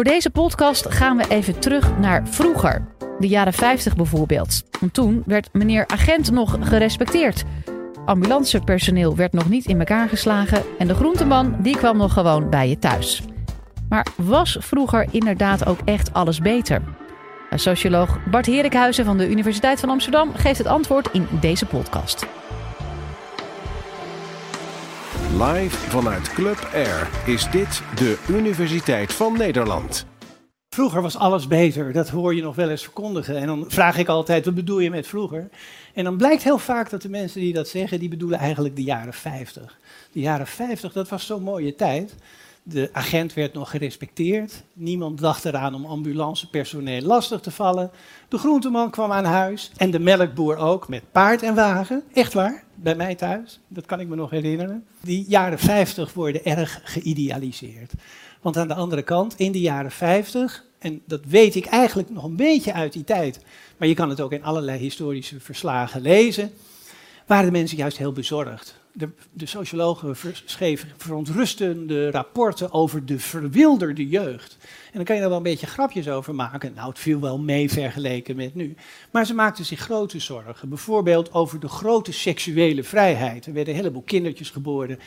Voor deze podcast gaan we even terug naar vroeger. De jaren 50 bijvoorbeeld. Want toen werd meneer agent nog gerespecteerd. Ambulancepersoneel werd nog niet in elkaar geslagen en de groenteman die kwam nog gewoon bij je thuis. Maar was vroeger inderdaad ook echt alles beter? Socioloog Bart Herikhuizen van de Universiteit van Amsterdam geeft het antwoord in deze podcast. Live vanuit Club Air is dit de Universiteit van Nederland. Vroeger was alles beter, dat hoor je nog wel eens verkondigen. En dan vraag ik altijd, wat bedoel je met vroeger? En dan blijkt heel vaak dat de mensen die dat zeggen, die bedoelen eigenlijk de jaren 50. De jaren 50, dat was zo'n mooie tijd. De agent werd nog gerespecteerd. Niemand dacht eraan om ambulancepersoneel lastig te vallen. De groenteman kwam aan huis en de melkboer ook met paard en wagen. Echt waar, bij mij thuis. Dat kan ik me nog herinneren. Die jaren 50 worden erg geïdealiseerd. Want aan de andere kant, in de jaren 50, en dat weet ik eigenlijk nog een beetje uit die tijd, maar je kan het ook in allerlei historische verslagen lezen, waren de mensen juist heel bezorgd de, de sociologen schreven verontrustende rapporten over de verwilderde jeugd. En dan kan je daar wel een beetje grapjes over maken. Nou, het viel wel mee vergeleken met nu. Maar ze maakten zich grote zorgen. Bijvoorbeeld over de grote seksuele vrijheid. Er werden een heleboel kindertjes geboren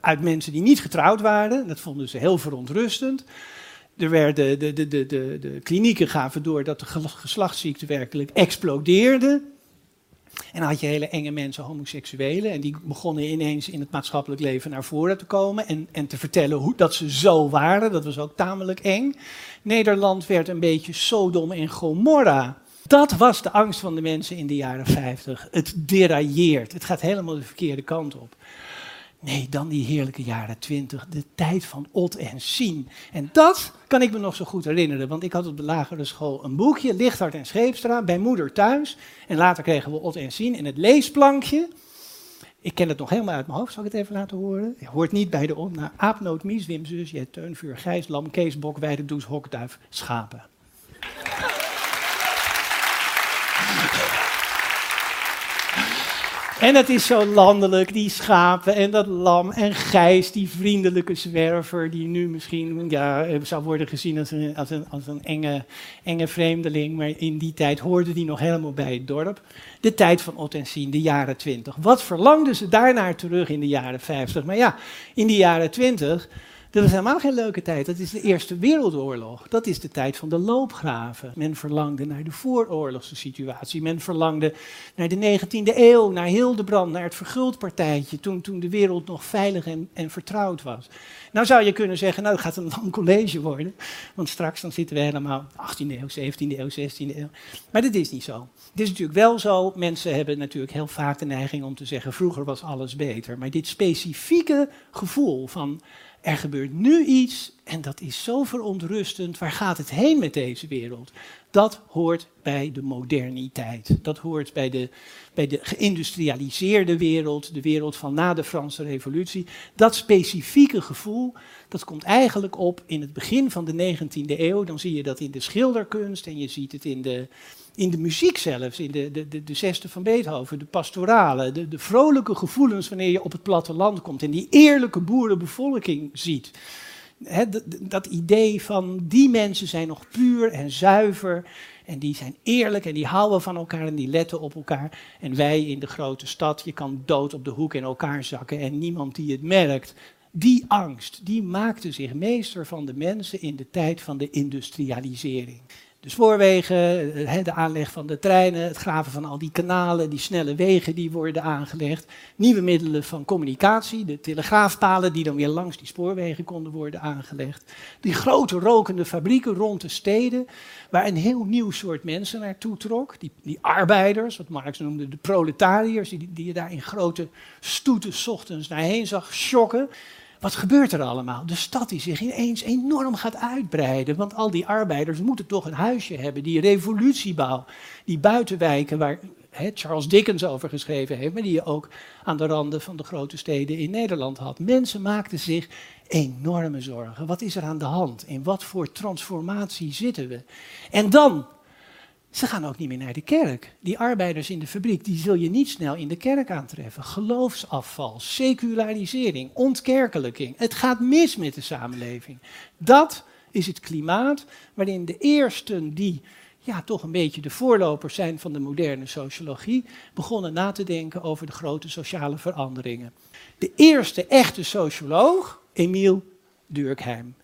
uit mensen die niet getrouwd waren. Dat vonden ze heel verontrustend. Er werden de, de, de, de, de klinieken gaven door dat de geslachtsziekte werkelijk explodeerde. En dan had je hele enge mensen, homoseksuelen, en die begonnen ineens in het maatschappelijk leven naar voren te komen en, en te vertellen hoe, dat ze zo waren. Dat was ook tamelijk eng. Nederland werd een beetje Sodom en Gomorra. Dat was de angst van de mensen in de jaren 50. Het derailleert. Het gaat helemaal de verkeerde kant op. Nee, dan die heerlijke jaren twintig, de tijd van Ot en Sien. En dat kan ik me nog zo goed herinneren, want ik had op de lagere school een boekje, Lichthart en Scheepstra, bij moeder thuis. En later kregen we Ot en Sien en het leesplankje. Ik ken het nog helemaal uit mijn hoofd, zal ik het even laten horen? Je hoort niet bij de on. Nou, aapnoot, mies, wimzus, je teunvuur, gijs, lam, kees, bok, weidedoes, hokduif, schapen. En het is zo landelijk, die schapen en dat lam en gijs, die vriendelijke zwerver, die nu misschien ja, zou worden gezien als een, als een, als een enge, enge vreemdeling. Maar in die tijd hoorde die nog helemaal bij het dorp. De tijd van Ot en Sien, de jaren twintig. Wat verlangden ze daarnaar terug in de jaren vijftig? Maar ja, in de jaren twintig dat is helemaal geen leuke tijd. Dat is de Eerste Wereldoorlog. Dat is de tijd van de loopgraven. Men verlangde naar de vooroorlogse situatie. Men verlangde naar de 19e eeuw, naar Hildebrand, naar het verguldpartijtje. Toen, toen de wereld nog veilig en, en vertrouwd was. Nou zou je kunnen zeggen, nou dat gaat een lang college worden. Want straks dan zitten we helemaal 18e eeuw, 17e eeuw, 16e eeuw. Maar dat is niet zo. Het is natuurlijk wel zo, mensen hebben natuurlijk heel vaak de neiging om te zeggen, vroeger was alles beter. Maar dit specifieke gevoel van er gebeurt nu iets en dat is zo verontrustend. Waar gaat het heen met deze wereld? Dat hoort bij de moderniteit. Dat hoort bij de, bij de geïndustrialiseerde wereld, de wereld van na de Franse Revolutie. Dat specifieke gevoel, dat komt eigenlijk op in het begin van de 19e eeuw. Dan zie je dat in de schilderkunst en je ziet het in de, in de muziek zelfs, in de, de, de, de zesde van Beethoven, de pastorale, de, de vrolijke gevoelens wanneer je op het platteland komt en die eerlijke boerenbevolking ziet. Dat, idee van die mensen zijn nog puur en zuiver en die zijn eerlijk en die houden van elkaar en die letten op elkaar. En wij in de grote stad, je kan dood op de hoek in elkaar zakken en niemand die het merkt. Die angst, die maakte zich meester van de mensen in de tijd van de industrialisering de spoorwegen, eh, de aanleg van de treinen, het graven van al die kanalen, die snelle wegen die worden aangelegd. Nieuwe middelen van communicatie, de telegraafpalen die dan weer langs die spoorwegen konden worden aangelegd. Die grote rokende fabrieken rond de steden, waar een heel nieuw soort mensen naartoe trok. Die, die arbeiders, wat Marx noemde de proletariërs, die, die je daar in grote stoeten ochtends naar heen zag schokken. Wat gebeurt er allemaal? De stad die zich ineens enorm gaat uitbreiden. Want al die arbeiders moeten toch een huisje hebben. Die revolutiebouw, die buitenwijken waar Charles Dickens over geschreven heeft, maar die je ook aan de randen van de grote steden in Nederland had. Mensen maakten zich enorme zorgen. Wat is er aan de hand? In wat voor transformatie zitten we? En dan ze gaan ook niet meer naar de kerk. Die arbeiders in de fabriek, die zul je niet snel in de kerk aantreffen. Geloofsafval, secularisering, ontkerkelijking. Het gaat mis met de samenleving. Dat is het klimaat waarin de eersten die ja, toch een beetje de voorlopers zijn van de moderne sociologie, begonnen na te denken over de grote sociale veranderingen. De eerste echte socioloog, Emile Durkheim.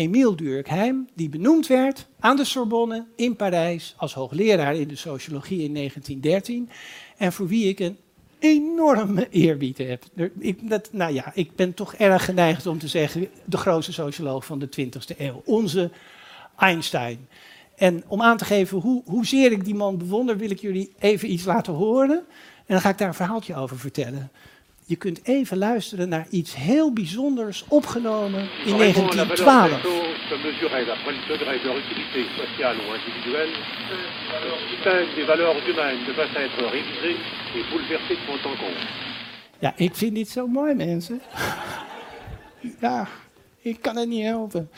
Emile Durkheim, die benoemd werd aan de Sorbonne in Parijs als hoogleraar in de sociologie in 1913 en voor wie ik een enorme eerbied heb. Ik, dat, nou ja, ik ben toch erg geneigd om te zeggen de grootste socioloog van de 20e eeuw, onze Einstein. En om aan te geven hoe, hoezeer ik die man bewonder, wil ik jullie even iets laten horen. En dan ga ik daar een verhaaltje over vertellen. Je kunt even luisteren naar iets heel bijzonders opgenomen in 1912. Ja, ik vind dit zo mooi, mensen. Ja, ik kan het niet helpen.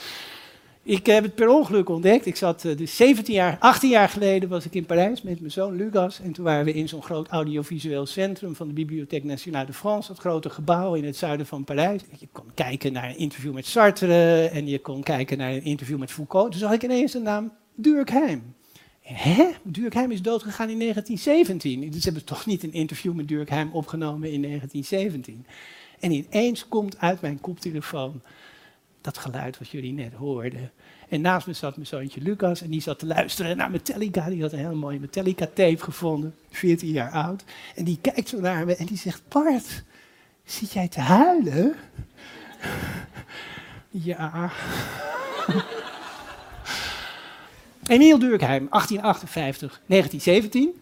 Ik heb het per ongeluk ontdekt. Ik zat uh, dus 17 jaar, 18 jaar geleden was ik in Parijs met mijn zoon Lucas. En toen waren we in zo'n groot audiovisueel centrum van de Bibliothèque Nationale de France. Dat grote gebouw in het zuiden van Parijs. Je kon kijken naar een interview met Sartre en je kon kijken naar een interview met Foucault. Toen zag ik ineens de naam Durkheim. Hè? Durkheim is doodgegaan in 1917. Dus hebben toch niet een interview met Durkheim opgenomen in 1917. En ineens komt uit mijn koptelefoon dat geluid wat jullie net hoorden. En naast me zat mijn zoontje Lucas en die zat te luisteren naar Metallica. Die had een heel mooie Metallica-tape gevonden, 14 jaar oud. En die kijkt zo naar me en die zegt, Bart, zit jij te huilen? ja. Emiel Durkheim, 1858, 1917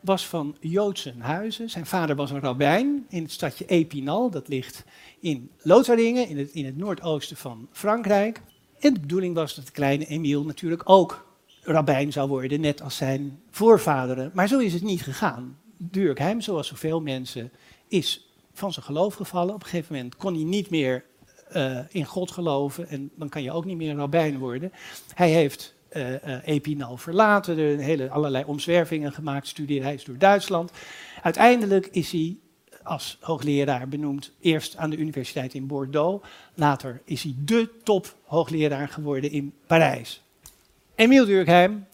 was van Joodse huizen. Zijn vader was een rabbijn in het stadje Epinal. Dat ligt in Lotharingen, in het, in het noordoosten van Frankrijk. En de bedoeling was dat de kleine Emiel natuurlijk ook rabbijn zou worden, net als zijn voorvaderen. Maar zo is het niet gegaan. Durkheim, zoals zoveel mensen, is van zijn geloof gevallen. Op een gegeven moment kon hij niet meer uh, in God geloven en dan kan je ook niet meer rabbijn worden. Hij heeft uh, uh, Epinal verlaten, er hele, allerlei omzwervingen gemaakt, studiereis door Duitsland. Uiteindelijk is hij als hoogleraar benoemd, eerst aan de universiteit in Bordeaux, later is hij de top hoogleraar geworden in Parijs. Emile Durkheim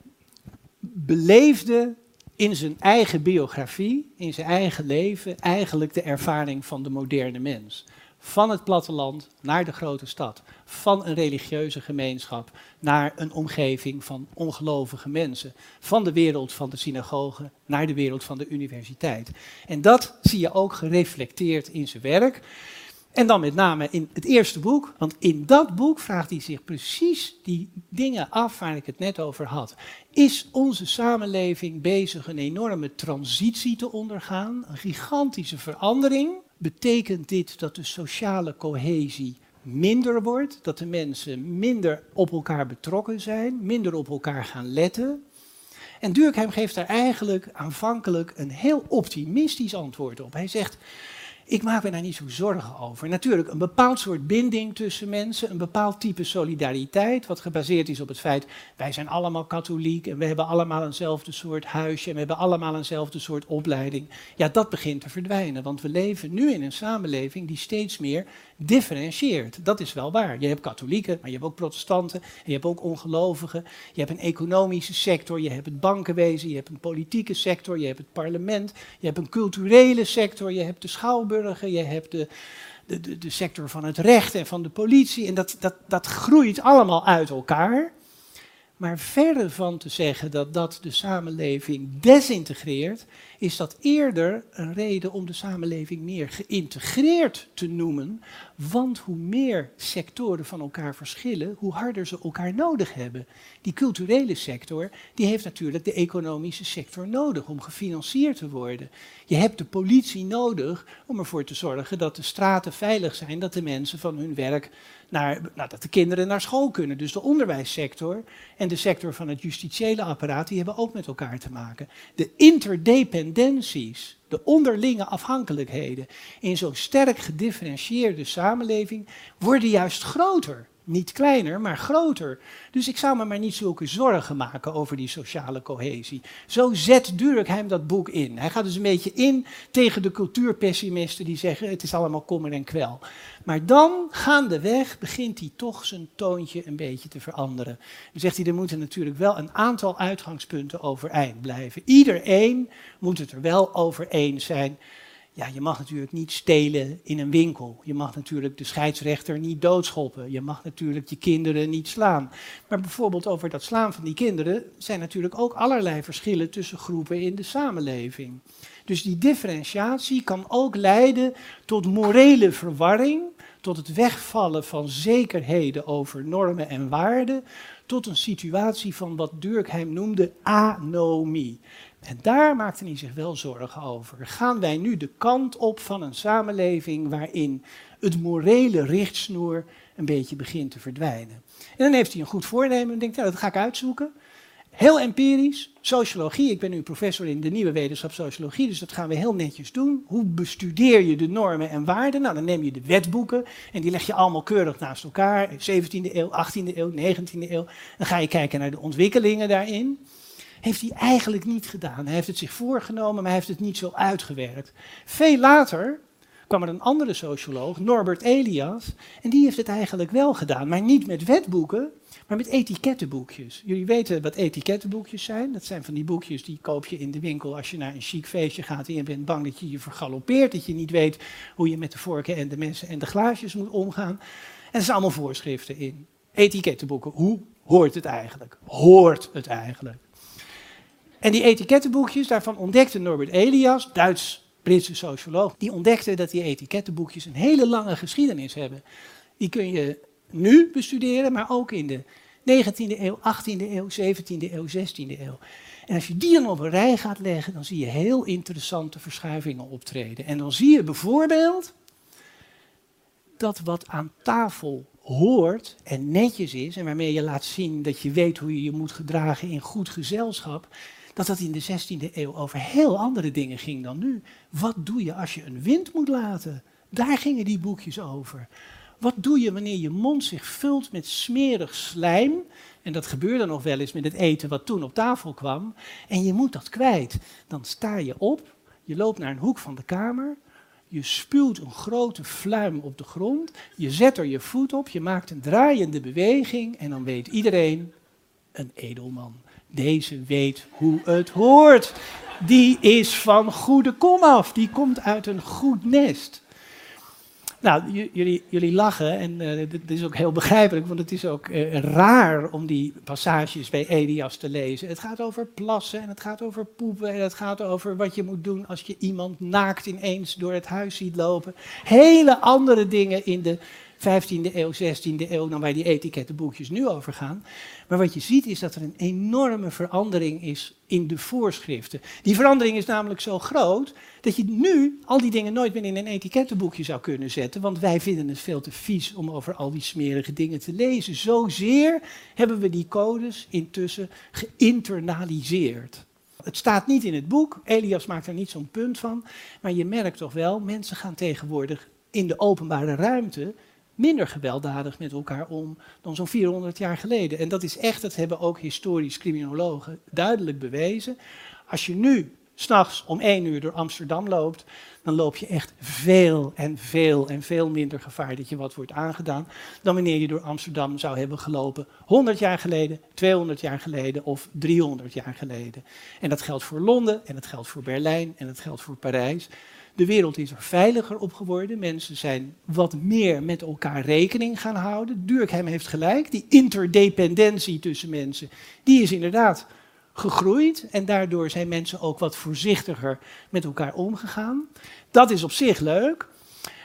beleefde in zijn eigen biografie, in zijn eigen leven, eigenlijk de ervaring van de moderne mens van het platteland naar de grote stad, van een religieuze gemeenschap naar een omgeving van ongelovige mensen, van de wereld van de synagoge naar de wereld van de universiteit. En dat zie je ook gereflecteerd in zijn werk. En dan met name in het eerste boek, want in dat boek vraagt hij zich precies die dingen af waar ik het net over had. Is onze samenleving bezig een enorme transitie te ondergaan, een gigantische verandering? Betekent dit dat de sociale cohesie minder wordt, dat de mensen minder op elkaar betrokken zijn, minder op elkaar gaan letten? En Durkheim geeft daar eigenlijk aanvankelijk een heel optimistisch antwoord op. Hij zegt, ik maak me daar niet zo zorgen over. Natuurlijk, een bepaald soort binding tussen mensen, een bepaald type solidariteit, wat gebaseerd is op het feit, wij zijn allemaal katholiek en we hebben allemaal eenzelfde soort huisje en we hebben allemaal eenzelfde soort opleiding. Ja, dat begint te verdwijnen, want we leven nu in een samenleving die steeds meer differentieert. Dat is wel waar. Je hebt katholieken, maar je hebt ook protestanten, en je hebt ook ongelovigen. Je hebt een economische sector, je hebt het bankenwezen, je hebt een politieke sector, je hebt het parlement, je hebt een culturele sector, je hebt de je hebt de, de, de, sector van het recht en van de politie. En dat, dat, dat groeit allemaal uit elkaar. Maar verder van te zeggen dat dat de samenleving desintegreert, is dat eerder een reden om de samenleving meer geïntegreerd te noemen. Want hoe meer sectoren van elkaar verschillen, hoe harder ze elkaar nodig hebben. Die culturele sector, die heeft natuurlijk de economische sector nodig om gefinancierd te worden. Je hebt de politie nodig om ervoor te zorgen dat de straten veilig zijn, dat de mensen van hun werk naar, nou, dat de kinderen naar school kunnen. Dus de onderwijssector en de sector van het justitiële apparaat, die hebben ook met elkaar te maken. De interdependenties, de onderlinge afhankelijkheden in zo'n sterk gedifferentieerde samenleving worden juist groter. Niet kleiner, maar groter. Dus ik zou me maar niet zulke zorgen maken over die sociale cohesie. Zo zet Durkheim dat boek in. Hij gaat dus een beetje in tegen de cultuurpessimisten die zeggen het is allemaal kommer en kwel. Maar dan, gaandeweg, begint hij toch zijn toontje een beetje te veranderen. Dan zegt hij, er moeten natuurlijk wel een aantal uitgangspunten overeind blijven. Iedereen moet het er wel over eens zijn ja, je mag natuurlijk niet stelen in een winkel. Je mag natuurlijk de scheidsrechter niet doodschoppen. Je mag natuurlijk je kinderen niet slaan. Maar bijvoorbeeld over dat slaan van die kinderen zijn natuurlijk ook allerlei verschillen tussen groepen in de samenleving. Dus die differentiatie kan ook leiden tot morele verwarring, tot het wegvallen van zekerheden over normen en waarden, tot een situatie van wat Durkheim noemde anomie. En daar maakte hij zich wel zorgen over. Gaan wij nu de kant op van een samenleving waarin het morele richtsnoer een beetje begint te verdwijnen? En dan heeft hij een goed voornemen en denkt, nou, dat ga ik uitzoeken. Heel empirisch, sociologie. Ik ben nu professor in de nieuwe wetenschap sociologie, dus dat gaan we heel netjes doen. Hoe bestudeer je de normen en waarden? Nou, dan neem je de wetboeken en die leg je allemaal keurig naast elkaar. 17e eeuw, 18e eeuw, 19e eeuw. Dan ga je kijken naar de ontwikkelingen daarin heeft hij eigenlijk niet gedaan. Hij heeft het zich voorgenomen, maar hij heeft het niet zo uitgewerkt. Veel later kwam er een andere socioloog, Norbert Elias, en die heeft het eigenlijk wel gedaan, maar niet met wetboeken, maar met etikettenboekjes. Jullie weten wat etikettenboekjes zijn. Dat zijn van die boekjes die koop je in de winkel als je naar een chic feestje gaat en je bent bang dat je je vergalopeert, dat je niet weet hoe je met de vorken en de messen en de glaasjes moet omgaan. En er zijn allemaal voorschriften in. Etikettenboeken. Hoe hoort het eigenlijk? Hoort het eigenlijk? En die etikettenboekjes, daarvan ontdekte Norbert Elias, Duits-Britse socioloog, die ontdekte dat die etikettenboekjes een hele lange geschiedenis hebben. Die kun je nu bestuderen, maar ook in de 19e eeuw, 18e eeuw, 17e eeuw, 16e eeuw. En als je die dan op een rij gaat leggen, dan zie je heel interessante verschuivingen optreden. En dan zie je bijvoorbeeld dat wat aan tafel hoort en netjes is, en waarmee je laat zien dat je weet hoe je je moet gedragen in goed gezelschap, dat dat in de 16e eeuw over heel andere dingen ging dan nu. Wat doe je als je een wind moet laten? Daar gingen die boekjes over. Wat doe je wanneer je mond zich vult met smerig slijm? En dat gebeurde nog wel eens met het eten wat toen op tafel kwam. En je moet dat kwijt. Dan sta je op, je loopt naar een hoek van de kamer. Je spuwt een grote fluim op de grond. Je zet er je voet op, je maakt een draaiende beweging. En dan weet iedereen, een edelman. Deze weet hoe het hoort. Die is van goede kom af. Die komt uit een goed nest. Nou, jullie, jullie lachen en uh, dit is ook heel begrijpelijk, want het is ook uh, raar om die passages bij Elias te lezen. Het gaat over plassen en het gaat over poepen en het gaat over wat je moet doen als je iemand naakt ineens door het huis ziet lopen. Hele andere dingen in de 15e eeuw, 16e eeuw dan waar die etikettenboekjes nu over gaan. Maar wat je ziet is dat er een enorme verandering is in de voorschriften. Die verandering is namelijk zo groot dat je nu al die dingen nooit meer in een etikettenboekje zou kunnen zetten. Want wij vinden het veel te vies om over al die smerige dingen te lezen. Zozeer hebben we die codes intussen geïnternaliseerd. Het staat niet in het boek, Elias maakt er niet zo'n punt van. Maar je merkt toch wel, mensen gaan tegenwoordig in de openbare ruimte minder gewelddadig met elkaar om dan zo'n 400 jaar geleden. En dat is echt, dat hebben ook historisch criminologen duidelijk bewezen. Als je nu s'nachts om één uur door Amsterdam loopt, dan loop je echt veel en veel en veel minder gevaar dat je wat wordt aangedaan dan wanneer je door Amsterdam zou hebben gelopen 100 jaar geleden, 200 jaar geleden of 300 jaar geleden. En dat geldt voor Londen en dat geldt voor Berlijn en dat geldt voor Parijs. De wereld is er veiliger op geworden. Mensen zijn wat meer met elkaar rekening gaan houden. Durkheim heeft gelijk. Die interdependentie tussen mensen, die is inderdaad gegroeid. En daardoor zijn mensen ook wat voorzichtiger met elkaar omgegaan. Dat is op zich leuk.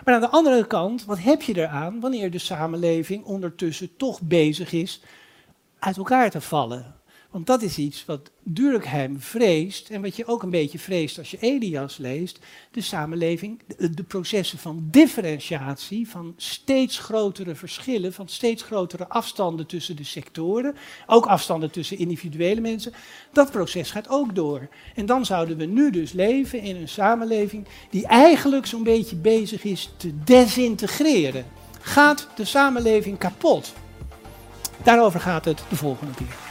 Maar aan de andere kant, wat heb je eraan wanneer de samenleving ondertussen toch bezig is uit elkaar te vallen? Want dat is iets wat Durkheim vreest en wat je ook een beetje vreest als je Elias leest. De samenleving, de, processen van differentiatie, van steeds grotere verschillen, van steeds grotere afstanden tussen de sectoren, ook afstanden tussen individuele mensen. Dat proces gaat ook door. En dan zouden we nu dus leven in een samenleving die eigenlijk zo'n beetje bezig is te desintegreren. Gaat de samenleving kapot? Daarover gaat het de volgende keer.